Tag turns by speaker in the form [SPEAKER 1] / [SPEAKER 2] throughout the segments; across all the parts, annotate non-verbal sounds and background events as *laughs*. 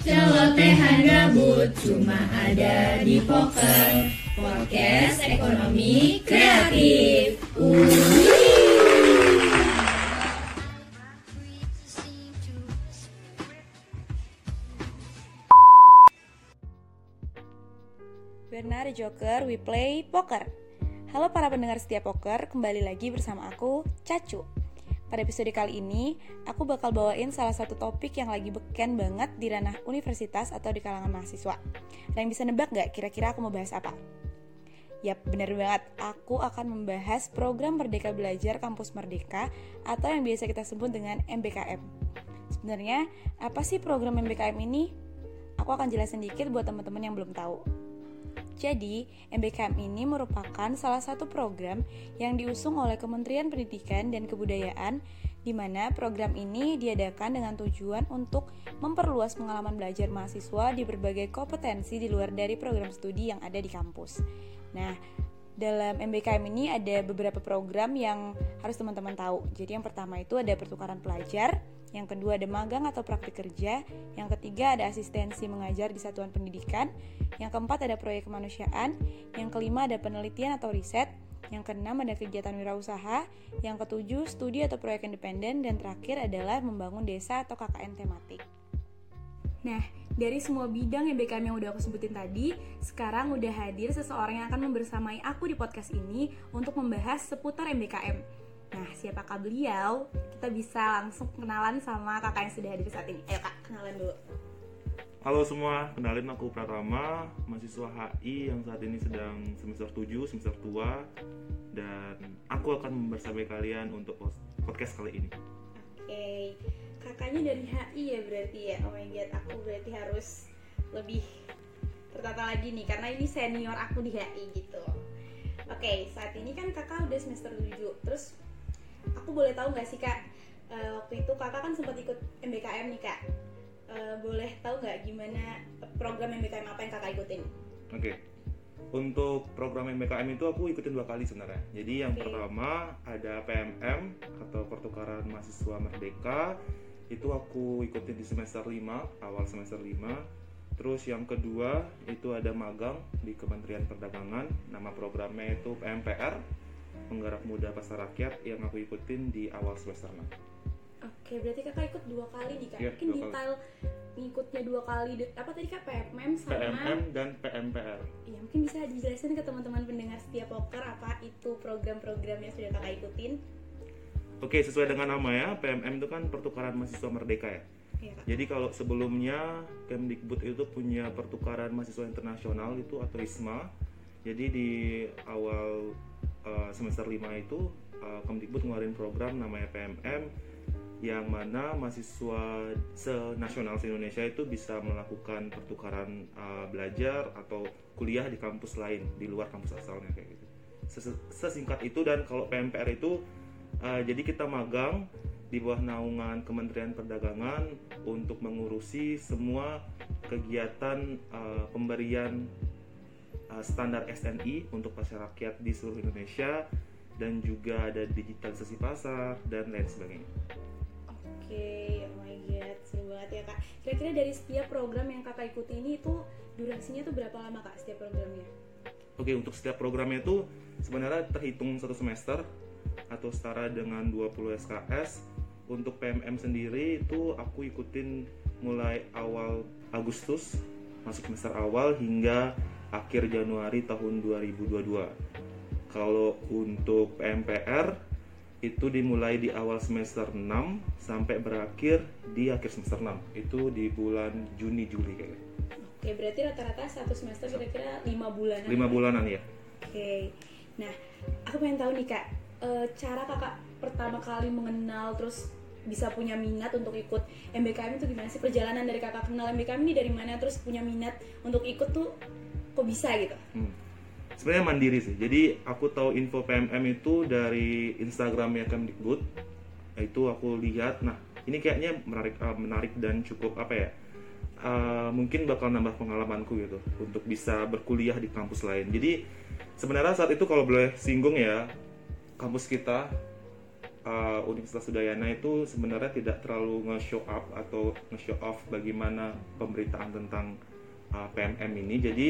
[SPEAKER 1] Celotehan gabut cuma ada di poker Podcast ekonomi kreatif
[SPEAKER 2] Bernard Joker, we play poker. Halo para pendengar setia poker, kembali lagi bersama aku, Cacu. Pada episode kali ini, aku bakal bawain salah satu topik yang lagi beken banget di ranah universitas atau di kalangan mahasiswa. Yang bisa nebak nggak kira-kira aku mau bahas apa? Yap, bener banget. Aku akan membahas program Merdeka Belajar Kampus Merdeka atau yang biasa kita sebut dengan MBKM. Sebenarnya, apa sih program MBKM ini? Aku akan jelasin dikit buat teman-teman yang belum tahu. Jadi, MBKM ini merupakan salah satu program yang diusung oleh Kementerian Pendidikan dan Kebudayaan di mana program ini diadakan dengan tujuan untuk memperluas pengalaman belajar mahasiswa di berbagai kompetensi di luar dari program studi yang ada di kampus. Nah, dalam MBKM ini ada beberapa program yang harus teman-teman tahu. Jadi yang pertama itu ada pertukaran pelajar, yang kedua ada magang atau praktik kerja, yang ketiga ada asistensi mengajar di satuan pendidikan, yang keempat ada proyek kemanusiaan, yang kelima ada penelitian atau riset, yang keenam ada kegiatan wirausaha, yang ketujuh studi atau proyek independen, dan terakhir adalah membangun desa atau KKN tematik. Nah, dari semua bidang MBKM yang udah aku sebutin tadi, sekarang udah hadir seseorang yang akan membersamai aku di podcast ini untuk membahas seputar MBKM. Nah, siapakah beliau? Kita bisa langsung kenalan sama kakak yang sudah hadir saat ini. Ayo kak, kenalan dulu.
[SPEAKER 3] Halo semua, kenalin aku Pratama, mahasiswa HI yang saat ini sedang semester 7, semester tua Dan aku akan bersama kalian untuk podcast kali ini
[SPEAKER 2] Oke, kakaknya dari HI ya berarti ya Oh my god, aku berarti harus lebih tertata lagi nih Karena ini senior aku di HI gitu Oke, saat ini kan kakak udah semester 7 Terus aku boleh tahu nggak sih kak uh, waktu itu kakak kan sempat ikut MBKM nih kak uh, boleh tahu nggak gimana program MBKM apa yang kakak ikutin?
[SPEAKER 3] Oke. Okay. Untuk program MBKM itu aku ikutin dua kali sebenarnya. Jadi yang okay. pertama ada PMM atau pertukaran mahasiswa merdeka. Itu aku ikutin di semester 5, awal semester 5. Terus yang kedua itu ada magang di Kementerian Perdagangan. Nama programnya itu PMPR penggerak muda pasar rakyat yang aku ikutin di awal semester 6
[SPEAKER 2] Oke, berarti kakak ikut dua kali nih kak. Ya, Mungkin detail kali. ngikutnya dua kali. Apa tadi kak PMM sama
[SPEAKER 3] PMM dan PMPR.
[SPEAKER 2] Iya, mungkin bisa dijelasin ke teman-teman pendengar setiap poker apa itu program-program yang sudah kakak ikutin.
[SPEAKER 3] Oke, sesuai dengan nama ya, PMM itu kan pertukaran mahasiswa merdeka ya. Iya, Jadi kalau sebelumnya Kemdikbud itu punya pertukaran mahasiswa internasional itu atau ISMA. Jadi di awal uh, semester 5 itu uh, Kemdikbud ngeluarin program namanya PMM yang mana mahasiswa senasional se Indonesia itu bisa melakukan pertukaran uh, belajar atau kuliah di kampus lain di luar kampus asalnya kayak gitu. Sesingkat itu dan kalau PMPR itu uh, jadi kita magang di bawah naungan Kementerian Perdagangan untuk mengurusi semua kegiatan uh, pemberian uh, standar SNI untuk pasar rakyat di seluruh Indonesia dan juga ada digitalisasi pasar dan lain sebagainya.
[SPEAKER 2] Oke, okay, oh my god, seru banget ya kak. Kira-kira dari setiap program yang kakak ikuti ini itu durasinya tuh berapa lama kak setiap programnya?
[SPEAKER 3] Oke, okay, untuk setiap programnya itu sebenarnya terhitung satu semester atau setara dengan 20 SKS. Untuk PMM sendiri itu aku ikutin mulai awal Agustus masuk semester awal hingga akhir Januari tahun 2022. Kalau untuk PMPR itu dimulai di awal semester 6 sampai berakhir di akhir semester 6. Itu di bulan Juni Juli kayaknya.
[SPEAKER 2] Oke, berarti rata-rata satu semester kira-kira 5 bulanan.
[SPEAKER 3] 5 bulanan ya.
[SPEAKER 2] Oke. Nah, aku pengen tahu nih Kak, e, cara Kakak pertama kali mengenal terus bisa punya minat untuk ikut MBKM itu gimana sih perjalanan dari kakak kenal MBKM ini dari mana terus punya minat untuk ikut tuh kok bisa gitu? Hmm.
[SPEAKER 3] sebenarnya mandiri sih. Jadi aku tahu info PMM itu dari Instagramnya Kemdikbud. Itu aku lihat. Nah ini kayaknya menarik uh, menarik dan cukup apa ya uh, mungkin bakal nambah pengalamanku gitu untuk bisa berkuliah di kampus lain. Jadi sebenarnya saat itu kalau boleh singgung ya kampus kita uh, Universitas Udayana itu sebenarnya tidak terlalu nge-show up atau nge-show off bagaimana pemberitaan tentang uh, PMM ini. Jadi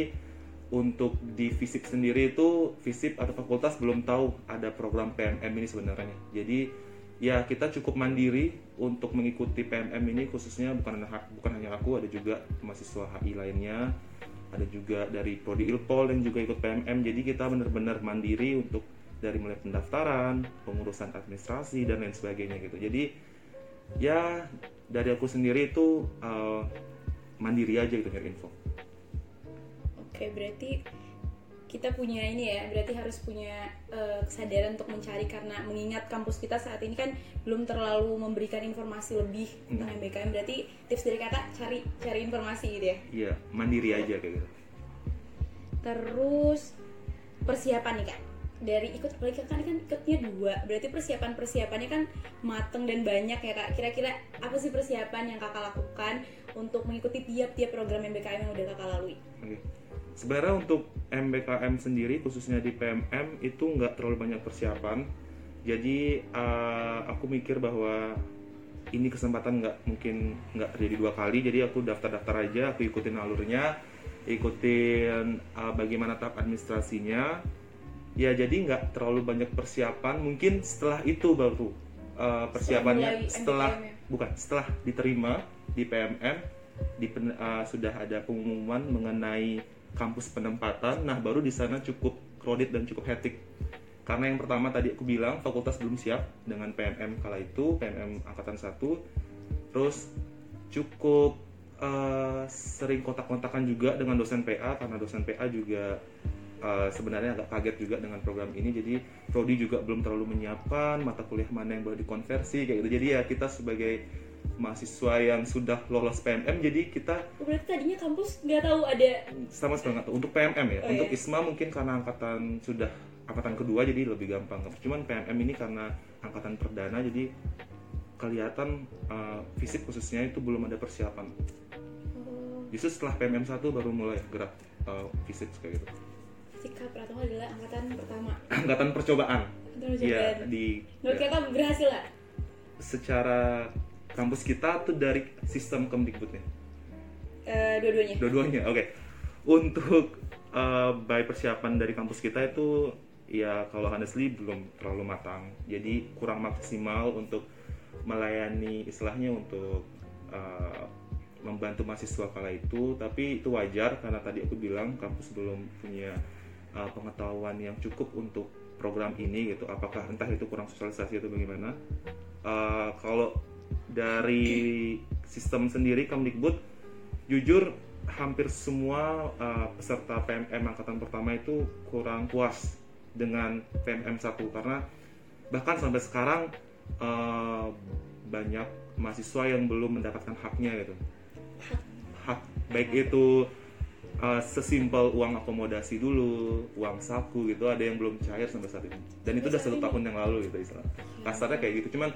[SPEAKER 3] untuk di fisip sendiri itu fisip atau fakultas belum tahu ada program PMM ini sebenarnya. Jadi ya kita cukup mandiri untuk mengikuti PMM ini khususnya bukan bukan hanya aku ada juga mahasiswa HI lainnya ada juga dari prodi Ilpol yang juga ikut PMM jadi kita benar-benar mandiri untuk dari mulai pendaftaran pengurusan administrasi dan lain sebagainya gitu. Jadi ya dari aku sendiri itu uh, mandiri aja gitu nyari info
[SPEAKER 2] oke berarti kita punya ini ya berarti harus punya uh, kesadaran untuk mencari karena mengingat kampus kita saat ini kan belum terlalu memberikan informasi lebih hmm. tentang MBKM berarti tips dari kata cari cari informasi gitu ya?
[SPEAKER 3] Iya mandiri aja kayak gitu.
[SPEAKER 2] Terus persiapan nih kak. Dari ikut apalagi kan kan ikutnya dua. Berarti persiapan persiapannya kan mateng dan banyak ya kak. Kira-kira apa sih persiapan yang kakak lakukan untuk mengikuti tiap-tiap program MBKM yang udah kakak lalui?
[SPEAKER 3] Okay sebenarnya untuk MBKM sendiri khususnya di PMM itu nggak terlalu banyak persiapan. Jadi uh, aku mikir bahwa ini kesempatan nggak mungkin nggak terjadi dua kali. Jadi aku daftar-daftar aja aku ikutin alurnya ikutin uh, bagaimana tahap administrasinya. Ya jadi nggak terlalu banyak persiapan. Mungkin setelah itu baru uh, persiapannya setelah ya? bukan setelah diterima di PMM di uh, sudah ada pengumuman mengenai kampus penempatan nah baru di sana cukup crowded dan cukup hectic. Karena yang pertama tadi aku bilang fakultas belum siap dengan PMM kala itu PMM angkatan 1 terus cukup uh, sering kontak-kontakan juga dengan dosen PA karena dosen PA juga uh, sebenarnya agak kaget juga dengan program ini. Jadi prodi juga belum terlalu menyiapkan mata kuliah mana yang boleh dikonversi kayak gitu. Jadi ya kita sebagai mahasiswa yang sudah lolos PMM jadi kita
[SPEAKER 2] kampus nggak tahu ada.
[SPEAKER 3] Sama sekali nggak tahu. Untuk PMM ya. Oh, untuk iya. ISMA mungkin karena angkatan sudah angkatan kedua jadi lebih gampang. Cuman PMM ini karena angkatan perdana jadi kelihatan uh, fisik khususnya itu belum ada persiapan. Oh. justru setelah PMM 1 baru mulai gerak uh, fisik kayak gitu.
[SPEAKER 2] Cika Pratama adalah angkatan pertama. *clears throat*
[SPEAKER 3] Angkatan percobaan. Iya di
[SPEAKER 2] Menurut ya. berhasil lah
[SPEAKER 3] secara kampus kita tuh dari sistem Kemdikbudnya?
[SPEAKER 2] Uh, dua-duanya.
[SPEAKER 3] Dua-duanya, oke. Okay. Untuk uh, by persiapan dari kampus kita itu ya kalau honestly belum terlalu matang. Jadi kurang maksimal untuk melayani istilahnya untuk uh, membantu mahasiswa kala itu. Tapi itu wajar karena tadi aku bilang kampus belum punya uh, pengetahuan yang cukup untuk program ini gitu. Apakah entah itu kurang sosialisasi atau bagaimana? Uh, kalau dari sistem sendiri Kemdikbud jujur hampir semua uh, peserta PMM angkatan pertama itu kurang puas dengan PMM 1 karena bahkan sampai sekarang uh, banyak mahasiswa yang belum mendapatkan haknya gitu. Hak baik itu uh, sesimpel uang akomodasi dulu uang saku gitu ada yang belum cair sampai saat ini. Dan itu udah satu tahun yang lalu gitu istilah kasarnya kayak gitu. Cuman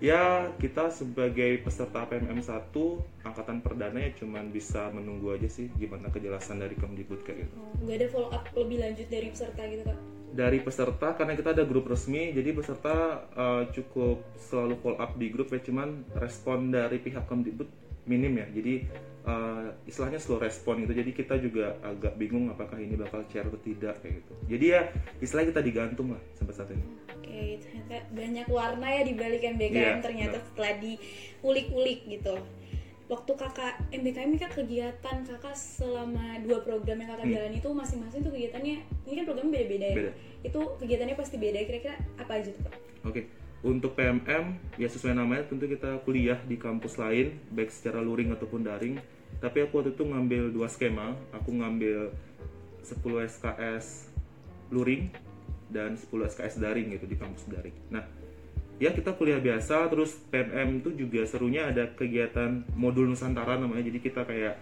[SPEAKER 3] ya kita sebagai peserta PMM 1 angkatan perdana ya cuman bisa menunggu aja sih gimana kejelasan dari Kemdikbud kayak gitu.
[SPEAKER 2] Oh, nggak ada follow up lebih lanjut dari peserta gitu kak?
[SPEAKER 3] Dari peserta karena kita ada grup resmi jadi peserta uh, cukup selalu follow up di grup ya cuman respon dari pihak Kemdikbud minim ya jadi uh, istilahnya slow respon gitu jadi kita juga agak bingung apakah ini bakal share atau tidak kayak gitu jadi ya istilahnya kita digantung lah sampai saat ini
[SPEAKER 2] Oke, ternyata banyak warna ya di balik MBKM yeah, ternyata no. setelah diulik-ulik gitu. Waktu kakak MBKM ini kan kegiatan kakak selama dua program yang kakak hmm. jalan itu masing-masing tuh kegiatannya ini kan programnya beda-beda ya. Beda. Itu kegiatannya pasti beda. Kira-kira apa aja tuh kak?
[SPEAKER 3] Oke. Okay. Untuk PMM ya sesuai namanya tentu kita kuliah di kampus lain baik secara luring ataupun daring. Tapi aku waktu itu ngambil dua skema. Aku ngambil 10 SKS luring dan 10 SKS daring gitu di kampus daring. Nah, ya kita kuliah biasa terus PMM itu juga serunya ada kegiatan modul Nusantara namanya. Jadi kita kayak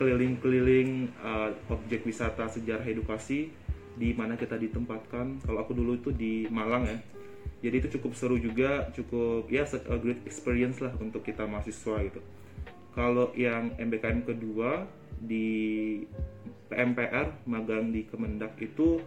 [SPEAKER 3] keliling-keliling uh, objek wisata sejarah edukasi di mana kita ditempatkan. Kalau aku dulu itu di Malang ya. Jadi itu cukup seru juga, cukup ya a great experience lah untuk kita mahasiswa gitu. Kalau yang MBKM kedua di PMPR magang di Kemendak itu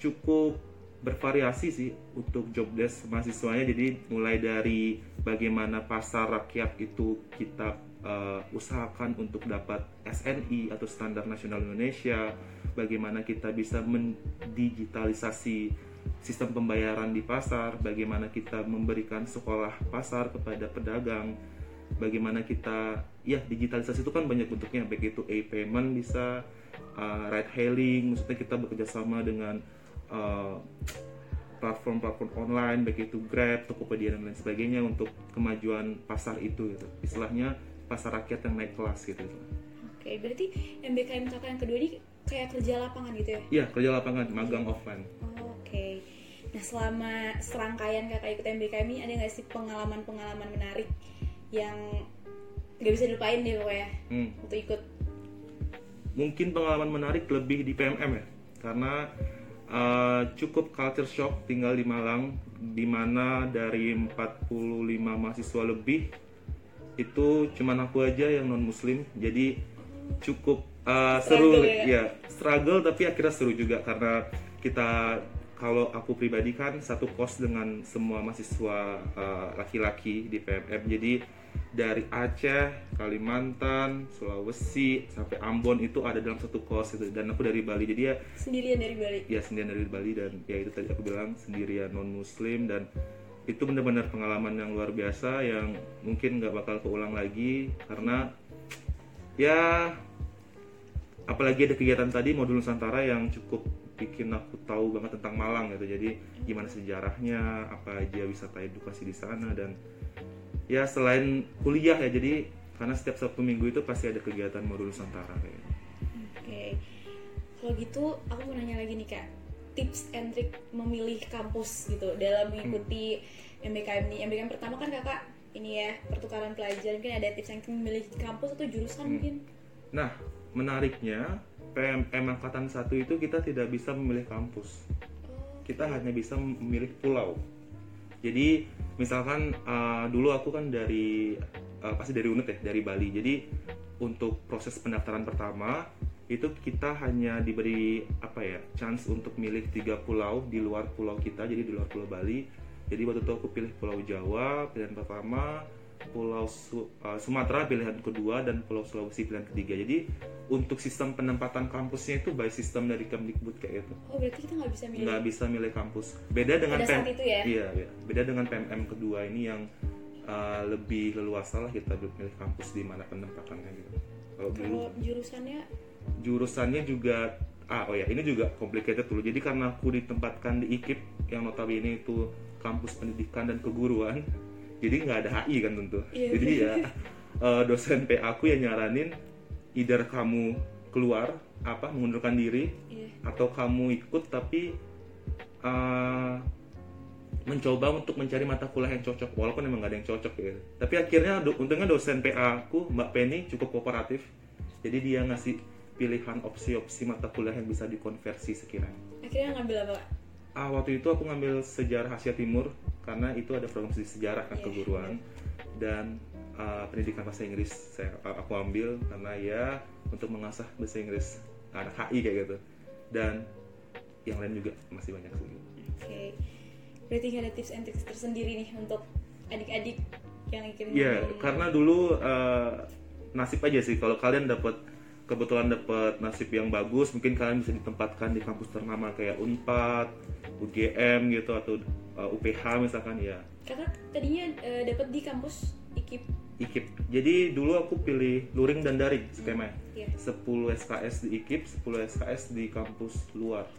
[SPEAKER 3] cukup bervariasi sih untuk job desk mahasiswanya. Jadi mulai dari bagaimana pasar rakyat itu kita uh, usahakan untuk dapat SNI atau standar nasional Indonesia bagaimana kita bisa mendigitalisasi sistem pembayaran di pasar bagaimana kita memberikan sekolah pasar kepada pedagang bagaimana kita ya digitalisasi itu kan banyak bentuknya baik itu e-payment bisa uh, ride hailing maksudnya kita bekerja sama dengan platform platform-platform online baik itu Grab, Tokopedia dan lain sebagainya untuk kemajuan pasar itu gitu. Istilahnya pasar rakyat yang naik kelas gitu.
[SPEAKER 2] Oke, berarti MBKM kakak yang kedua ini kayak kerja lapangan gitu ya?
[SPEAKER 3] Iya, kerja lapangan, magang offline.
[SPEAKER 2] Oh, Oke. Nah, selama serangkaian kakak ikut MBKM ini ada nggak sih pengalaman-pengalaman menarik yang nggak bisa dilupain deh pokoknya hmm. untuk ikut?
[SPEAKER 3] Mungkin pengalaman menarik lebih di PMM ya, karena uh, cukup culture shock tinggal di Malang di mana dari 45 mahasiswa lebih itu cuman aku aja yang non muslim jadi cukup uh, seru ya? ya struggle tapi akhirnya seru juga karena kita kalau aku pribadi kan satu kos dengan semua mahasiswa uh, laki-laki uh, di PMM jadi dari Aceh, Kalimantan, Sulawesi sampai Ambon itu ada dalam satu kos itu. Dan aku dari Bali. Jadi ya
[SPEAKER 2] sendirian dari Bali?
[SPEAKER 3] ya sendirian dari Bali. Dan ya itu tadi aku bilang sendirian non Muslim dan itu benar-benar pengalaman yang luar biasa yang mungkin nggak bakal keulang lagi. Karena ya apalagi ada kegiatan tadi modul Nusantara yang cukup bikin aku tahu banget tentang Malang gitu. Jadi gimana sejarahnya apa aja wisata edukasi di sana. Dan ya selain kuliah ya jadi karena setiap Sabtu Minggu itu pasti ada kegiatan modul Nusantara kayak gitu.
[SPEAKER 2] Oke. Okay. Kalau gitu aku mau nanya lagi nih Kak. Tips and trick memilih kampus gitu dalam mengikuti hmm. MBKM ini. MBKM pertama kan Kakak ini ya pertukaran pelajar mungkin ada tips yang memilih kampus atau jurusan hmm. mungkin.
[SPEAKER 3] Nah, menariknya PMM angkatan satu itu kita tidak bisa memilih kampus. Oh, kita hanya bisa memilih pulau. Jadi misalkan uh, dulu aku kan dari uh, pasti dari unit ya dari Bali. Jadi untuk proses pendaftaran pertama itu kita hanya diberi apa ya chance untuk milih tiga pulau di luar pulau kita jadi di luar pulau Bali. Jadi waktu itu aku pilih pulau Jawa pilihan pertama Pulau Su uh, Sumatera pilihan kedua dan Pulau Sulawesi pilihan ketiga. Jadi untuk sistem penempatan kampusnya itu by sistem dari Kemdikbud kayak itu.
[SPEAKER 2] Oh berarti kita nggak bisa milih?
[SPEAKER 3] Nggak bisa milih kampus. Beda dengan
[SPEAKER 2] PM, itu ya?
[SPEAKER 3] Iya, iya. Beda dengan PMM kedua ini yang uh, lebih leluasa lah kita milih kampus di mana penempatannya gitu.
[SPEAKER 2] Kalau dulu jurusannya?
[SPEAKER 3] Jurusannya juga ah oh ya ini juga complicated dulu. Jadi karena aku ditempatkan di IKIP yang notabene itu kampus pendidikan dan keguruan jadi nggak ada HI kan tentu yeah. jadi ya uh, dosen PA aku yang nyaranin either kamu keluar apa mengundurkan diri yeah. atau kamu ikut tapi uh, mencoba untuk mencari mata kuliah yang cocok walaupun emang gak ada yang cocok ya tapi akhirnya do, untungnya dosen PA aku Mbak Penny cukup kooperatif. Jadi dia ngasih pilihan opsi-opsi mata kuliah yang bisa dikonversi sekiranya.
[SPEAKER 2] Akhirnya ngambil apa
[SPEAKER 3] ah waktu itu aku ngambil sejarah Asia Timur karena itu ada program sejarah kan yeah. keguruan dan uh, pendidikan bahasa Inggris saya aku ambil karena ya untuk mengasah bahasa Inggris anak HI kayak gitu dan yang lain juga masih banyak sih. Oke,
[SPEAKER 2] okay. berarti ada tips and tricks tersendiri nih untuk adik-adik yang ingin.
[SPEAKER 3] Iya, yeah, karena dulu uh, nasib aja sih kalau kalian dapat kebetulan dapat nasib yang bagus mungkin kalian bisa ditempatkan di kampus ternama kayak Unpad, UGM gitu atau uh, UPH misalkan ya.
[SPEAKER 2] Kakak tadinya uh, dapat di kampus IKIP.
[SPEAKER 3] IKIP. Jadi dulu aku pilih luring dan daring skema. Hmm, yeah. 10 SKS di IKIP, 10 SKS di kampus luar.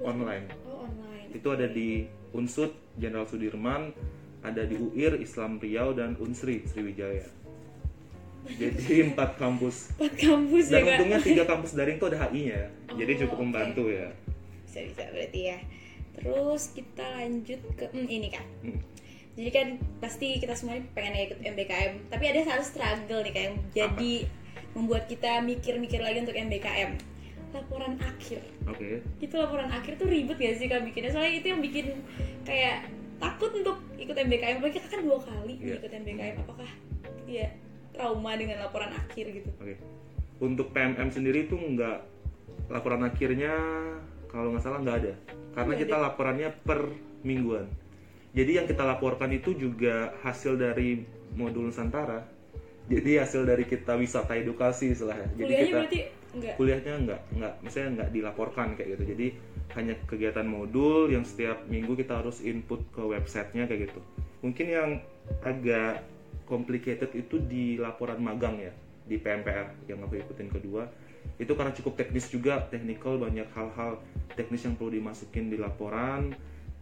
[SPEAKER 3] Online.
[SPEAKER 2] Oh, online.
[SPEAKER 3] Itu ada di Unsud Jenderal Sudirman, ada di UIR Islam Riau dan Unsri Sriwijaya jadi empat kampus.
[SPEAKER 2] Empat kampus
[SPEAKER 3] dan ya, untungnya tiga kampus daring itu ada HI-nya oh, jadi cukup okay. membantu ya.
[SPEAKER 2] Bisa bisa berarti ya. Terus kita lanjut ke hmm, ini kak. Hmm. jadi kan pasti kita semua pengen ikut MBKM tapi ada satu struggle nih kak yang jadi Apa? membuat kita mikir-mikir lagi untuk MBKM laporan akhir.
[SPEAKER 3] Oke. Okay.
[SPEAKER 2] itu laporan akhir tuh ribet gak sih kak bikinnya? Soalnya itu yang bikin kayak takut untuk ikut MBKM apalagi kan dua kali yeah. ikut MBKM apakah ya trauma dengan laporan akhir gitu.
[SPEAKER 3] Oke. Okay. Untuk PMM sendiri itu nggak laporan akhirnya kalau nggak salah nggak ada. Karena
[SPEAKER 2] Nggak
[SPEAKER 3] kita laporannya per mingguan. Jadi yang kita laporkan itu juga hasil dari modul Nusantara. Jadi hasil dari kita wisata edukasi istilahnya. Jadi
[SPEAKER 2] kuliahnya
[SPEAKER 3] kita
[SPEAKER 2] berarti enggak
[SPEAKER 3] kuliahnya nggak nggak misalnya nggak dilaporkan kayak gitu. Jadi hanya kegiatan modul yang setiap minggu kita harus input ke websitenya kayak gitu. Mungkin yang agak complicated itu di laporan magang ya di PMPR yang aku ikutin kedua itu karena cukup teknis juga technical banyak hal-hal teknis yang perlu dimasukin di laporan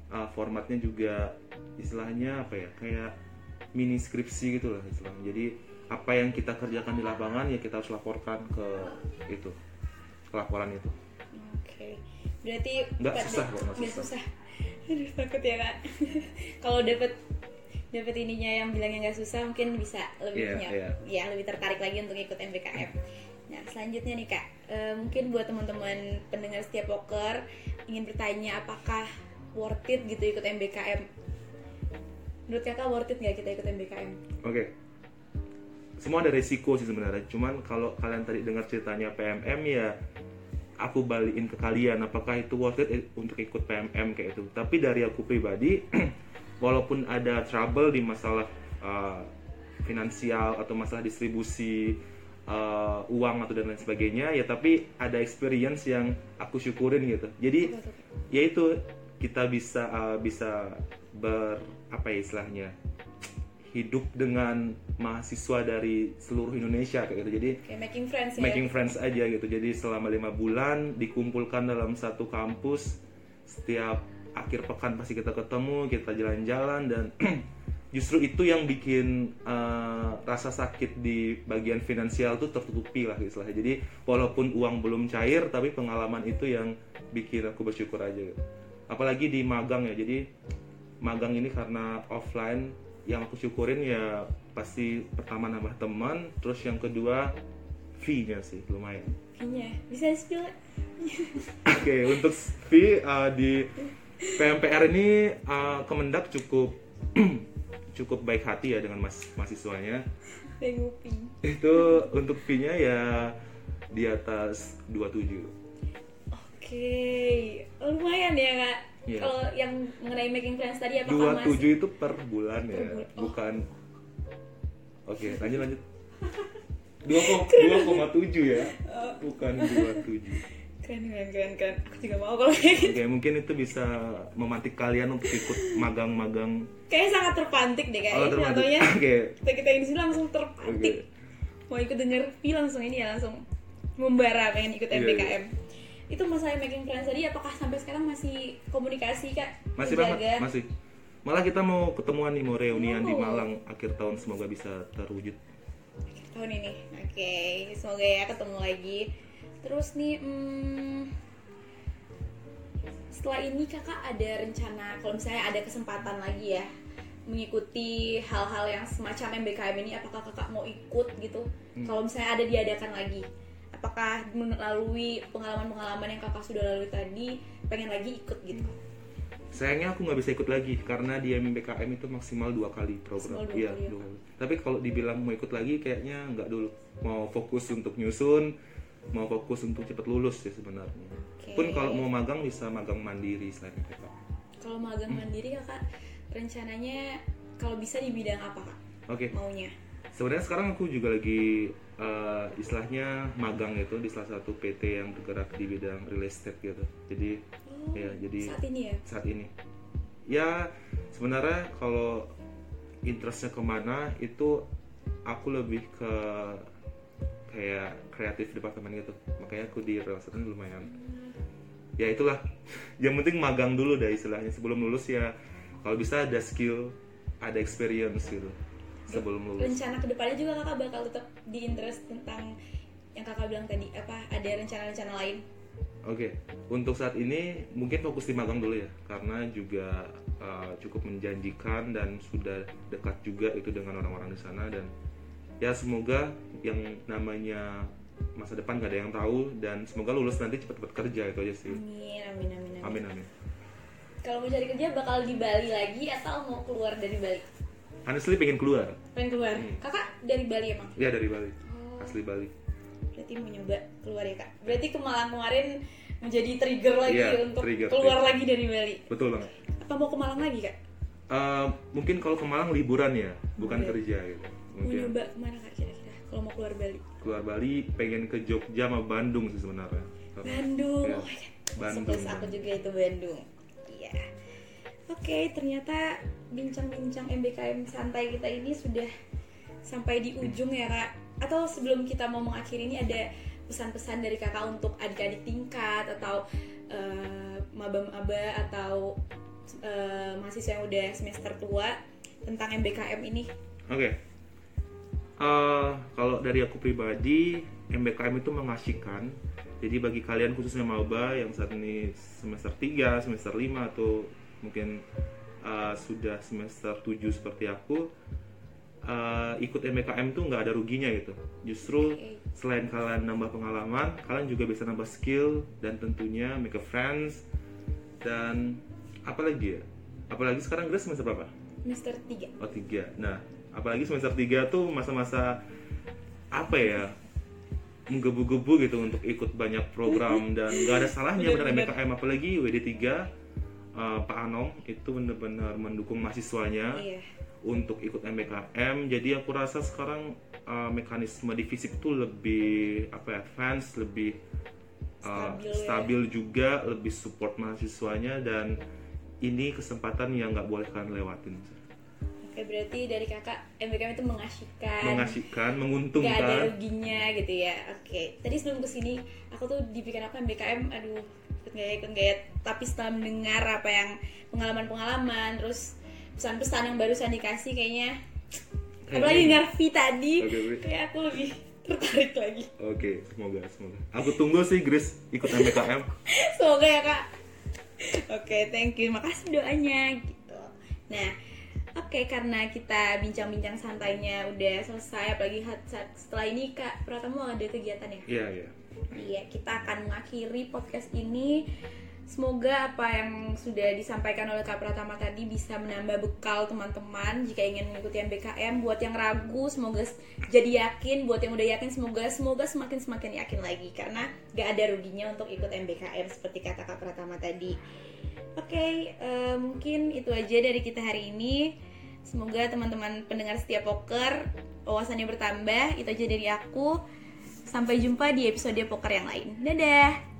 [SPEAKER 3] Uh, formatnya juga istilahnya apa ya kayak mini skripsi gitu lah istilahnya jadi apa yang kita kerjakan di lapangan ya kita harus laporkan ke itu ke laporan itu
[SPEAKER 2] Oke, berarti
[SPEAKER 3] Nggak susah kok, nggak susah.
[SPEAKER 2] susah. *laughs* Aduh takut ya kak. *laughs* Kalau dapet dapet ininya yang bilangnya nggak susah, mungkin bisa lebih
[SPEAKER 3] Iya,
[SPEAKER 2] punya,
[SPEAKER 3] iya.
[SPEAKER 2] ya lebih tertarik lagi untuk ikut MBKM. Nah selanjutnya nih kak, eh, mungkin buat teman-teman pendengar setiap poker ingin bertanya apakah worth it gitu ikut MBKM? Menurut kakak worth it nggak kita ikut MBKM?
[SPEAKER 3] Oke. Semua ada resiko sih sebenarnya. Cuman kalau kalian tadi dengar ceritanya PMM ya aku balikin ke kalian apakah itu worth it untuk ikut PMM kayak itu. Tapi dari aku pribadi *clears throat* walaupun ada trouble di masalah uh, finansial atau masalah distribusi uh, uang atau dan lain sebagainya ya tapi ada experience yang aku syukurin gitu. Jadi ya itu kita bisa uh, bisa ber apa ya istilahnya hidup dengan mahasiswa dari seluruh Indonesia kayak gitu jadi
[SPEAKER 2] Kayak making friends ya?
[SPEAKER 3] making friends aja gitu jadi selama lima bulan dikumpulkan dalam satu kampus setiap akhir pekan pasti kita ketemu kita jalan-jalan dan *clears throat* justru itu yang bikin uh, rasa sakit di bagian finansial tuh tertutupi lah istilahnya jadi walaupun uang belum cair tapi pengalaman itu yang bikin aku bersyukur aja gitu. apalagi di magang ya jadi magang ini karena offline yang aku syukurin ya pasti pertama nambah teman terus yang kedua fee-nya sih lumayan
[SPEAKER 2] Fee-nya. Bisa spill?
[SPEAKER 3] Oke, untuk fee uh, di PMPR ini uh, Kemendak cukup *clears throat* cukup baik hati ya dengan mas mahasiswanya. Itu untuk fee-nya ya di atas 27.
[SPEAKER 2] Oke, lumayan ya kak.
[SPEAKER 3] Iya.
[SPEAKER 2] Kalau yang mengenai making friends tadi mas
[SPEAKER 3] 27 itu per bulan ya,
[SPEAKER 2] Per bulan. Oh.
[SPEAKER 3] bukan Oke, lanjut lanjut. *laughs* 2,7 ya,
[SPEAKER 2] Oh.
[SPEAKER 3] bukan 27.
[SPEAKER 2] Keren keren keren keren. Aku juga mau kalau kayak gitu.
[SPEAKER 3] Oke, mungkin itu bisa memantik kalian untuk ikut magang-magang.
[SPEAKER 2] Kayaknya sangat terpantik deh kayak
[SPEAKER 3] Oh,
[SPEAKER 2] ini contohnya *laughs*
[SPEAKER 3] Oke.
[SPEAKER 2] kita kita di sini langsung terpantik. Mau ikut denger Pi langsung ini ya langsung membara pengen ikut
[SPEAKER 3] Iya,
[SPEAKER 2] MBKM. Itu masalah making friends tadi apakah sampai sekarang masih komunikasi kak?
[SPEAKER 3] Masih
[SPEAKER 2] Terjaga?
[SPEAKER 3] banget, masih. Malah kita mau ketemuan nih, mau reunian di
[SPEAKER 2] Oh.
[SPEAKER 3] Malang akhir tahun semoga bisa terwujud.
[SPEAKER 2] tahun ini. Oke, semoga ya ketemu lagi. Terus nih, hmm, setelah ini kakak ada rencana kalau misalnya ada kesempatan lagi ya mengikuti hal-hal yang semacam MBKM ini, apakah kakak mau ikut gitu? Kalau misalnya ada diadakan lagi, apakah melalui pengalaman-pengalaman yang kakak sudah lalui tadi, pengen lagi ikut gitu?
[SPEAKER 3] Sayangnya aku nggak bisa ikut lagi karena di MBKM itu maksimal dua kali program. Iya,
[SPEAKER 2] kali ya,
[SPEAKER 3] dua kali. Tapi kalau dibilang mau ikut lagi, kayaknya nggak dulu. Mau fokus untuk nyusun, mau fokus untuk cepet lulus sih sebenarnya.
[SPEAKER 2] Oke.
[SPEAKER 3] Pun kalau mau magang bisa magang mandiri selain MBK.
[SPEAKER 2] Kalau magang mandiri kakak rencananya kalau bisa di bidang apa kak
[SPEAKER 3] Oke.
[SPEAKER 2] maunya?
[SPEAKER 3] Sebenarnya sekarang aku juga lagi eh, istilahnya magang itu di salah satu PT yang bergerak di bidang real estate gitu. Jadi
[SPEAKER 2] Oh,
[SPEAKER 3] ya jadi
[SPEAKER 2] saat ini ya?
[SPEAKER 3] saat ini. Ya sebenarnya kalau interestnya ke mana itu aku lebih ke kayak kreatif departemen gitu. Makanya aku di real estate ini lumayan. Ya itulah. *laughs* Yang penting magang dulu deh istilahnya sebelum lulus ya. Kalau bisa ada skill, ada experience gitu sebelum lulus.
[SPEAKER 2] rencana ke depannya juga kakak bakal tetap di interest tentang yang kakak bilang tadi apa ada rencana-rencana lain
[SPEAKER 3] Oke, untuk saat ini mungkin fokus di magang dulu ya, karena juga uh, cukup menjanjikan dan sudah dekat juga itu dengan orang-orang di sana dan ya semoga yang namanya masa depan gak ada yang tahu dan semoga lulus nanti cepat-cepat kerja itu aja sih.
[SPEAKER 2] amin amin amin amin,
[SPEAKER 3] Amin amin.
[SPEAKER 2] kalau mau cari kerja bakal di Bali lagi atau mau keluar dari Bali
[SPEAKER 3] Honestly pengen keluar,
[SPEAKER 2] pengen keluar
[SPEAKER 3] Hmm.
[SPEAKER 2] kakak dari Bali emang
[SPEAKER 3] ya dari Bali,
[SPEAKER 2] Oh.
[SPEAKER 3] asli Bali.
[SPEAKER 2] berarti mau nyoba keluar ya kak berarti ke Malang kemarin menjadi trigger lagi
[SPEAKER 3] Iya,
[SPEAKER 2] untuk
[SPEAKER 3] trigger,
[SPEAKER 2] keluar
[SPEAKER 3] trigger.
[SPEAKER 2] lagi dari Bali.
[SPEAKER 3] betul banget
[SPEAKER 2] Apa mau ke Malang lagi kak?
[SPEAKER 3] Eh, mungkin kalau ke Malang liburan ya bukan
[SPEAKER 2] Oke.
[SPEAKER 3] kerja gitu mungkin
[SPEAKER 2] nyoba ke mana kak kira-kira? Kalau mau keluar Bali?
[SPEAKER 3] keluar Bali pengen ke Jogja sama Bandung sih sebenarnya
[SPEAKER 2] Bandung.
[SPEAKER 3] Iya.
[SPEAKER 2] Oh my god.
[SPEAKER 3] Bandung,
[SPEAKER 2] Surprise aku juga itu Bandung. Iya. Oke, ternyata bincang-bincang MBKM santai kita ini sudah sampai di ujung ya kak. Atau sebelum kita mau mengakhiri ini ada pesan-pesan dari kakak untuk adik-adik tingkat atau eh, maba-maba atau eh, mahasiswa yang udah semester tua tentang MBKM ini.
[SPEAKER 3] Oke. Eh, kalau dari aku pribadi, MBKM itu mengasihkan. Jadi bagi kalian khususnya maba yang saat ini semester 3, semester 5 atau mungkin eh, sudah semester 7 seperti aku, eh, ikut MBKM tuh nggak ada ruginya gitu. Justru selain kalian nambah pengalaman, kalian juga bisa nambah skill dan tentunya make a friends dan apalagi ya? Apalagi sekarang Grace semester berapa?
[SPEAKER 2] Semester 3.
[SPEAKER 3] Oh tiga. Nah, apalagi semester 3 tuh masa-masa apa ya menggebu-gebu gitu untuk ikut banyak program dan nggak ada salahnya benar. MBKM apalagi WD 3 Pak Anom itu benar-benar mendukung mahasiswanya
[SPEAKER 2] Iya.
[SPEAKER 3] untuk ikut MBKM. Jadi aku rasa sekarang uh, mekanisme di FISIP itu lebih apa ya, advance, lebih uh,
[SPEAKER 2] Stabil ya.
[SPEAKER 3] stabil juga, lebih support mahasiswanya dan ini kesempatan yang nggak boleh kalian lewatin.
[SPEAKER 2] Oke, berarti dari kakak MBKM itu mengasihkan.
[SPEAKER 3] Mengasihkan,
[SPEAKER 2] Gak ada
[SPEAKER 3] menguntungkan.
[SPEAKER 2] ruginya gitu ya. Oke, tadi sebelum ke sini aku tuh di pikiran aku MBKM, aduh ikut gak ya, ikut gak ya. Tapi setelah mendengar apa yang pengalaman-pengalaman, terus pesan-pesan yang barusan dikasih kayaknya, apalagi dengar V tadi,
[SPEAKER 3] Wi.
[SPEAKER 2] kayak aku lebih tertarik lagi.
[SPEAKER 3] Oke, semoga semoga. Aku tunggu sih Grace ikut MBKM. *laughs*
[SPEAKER 2] Semoga ya kak. Oke, thank you. Makasih doanya gitu. Nah, oke karena kita bincang-bincang santainya udah selesai, apalagi saat- setelah ini kak Pratama ada kegiatan ya?
[SPEAKER 3] Iya iya.
[SPEAKER 2] Iya, kita akan mengakhiri podcast ini. Semoga apa yang sudah disampaikan oleh Kak Pratama tadi bisa menambah bekal teman-teman jika ingin mengikuti MBKM. Buat yang ragu, semoga jadi yakin. Buat yang udah yakin, semoga semoga semakin semakin yakin lagi karena gak ada ruginya untuk ikut MBKM seperti kata Kak Pratama tadi. Oke, eh, mungkin itu aja dari kita hari ini. Semoga teman-teman pendengar setiap poker wawasannya bertambah. Itu aja dari aku. Sampai jumpa di episode poker yang lain. Dadah.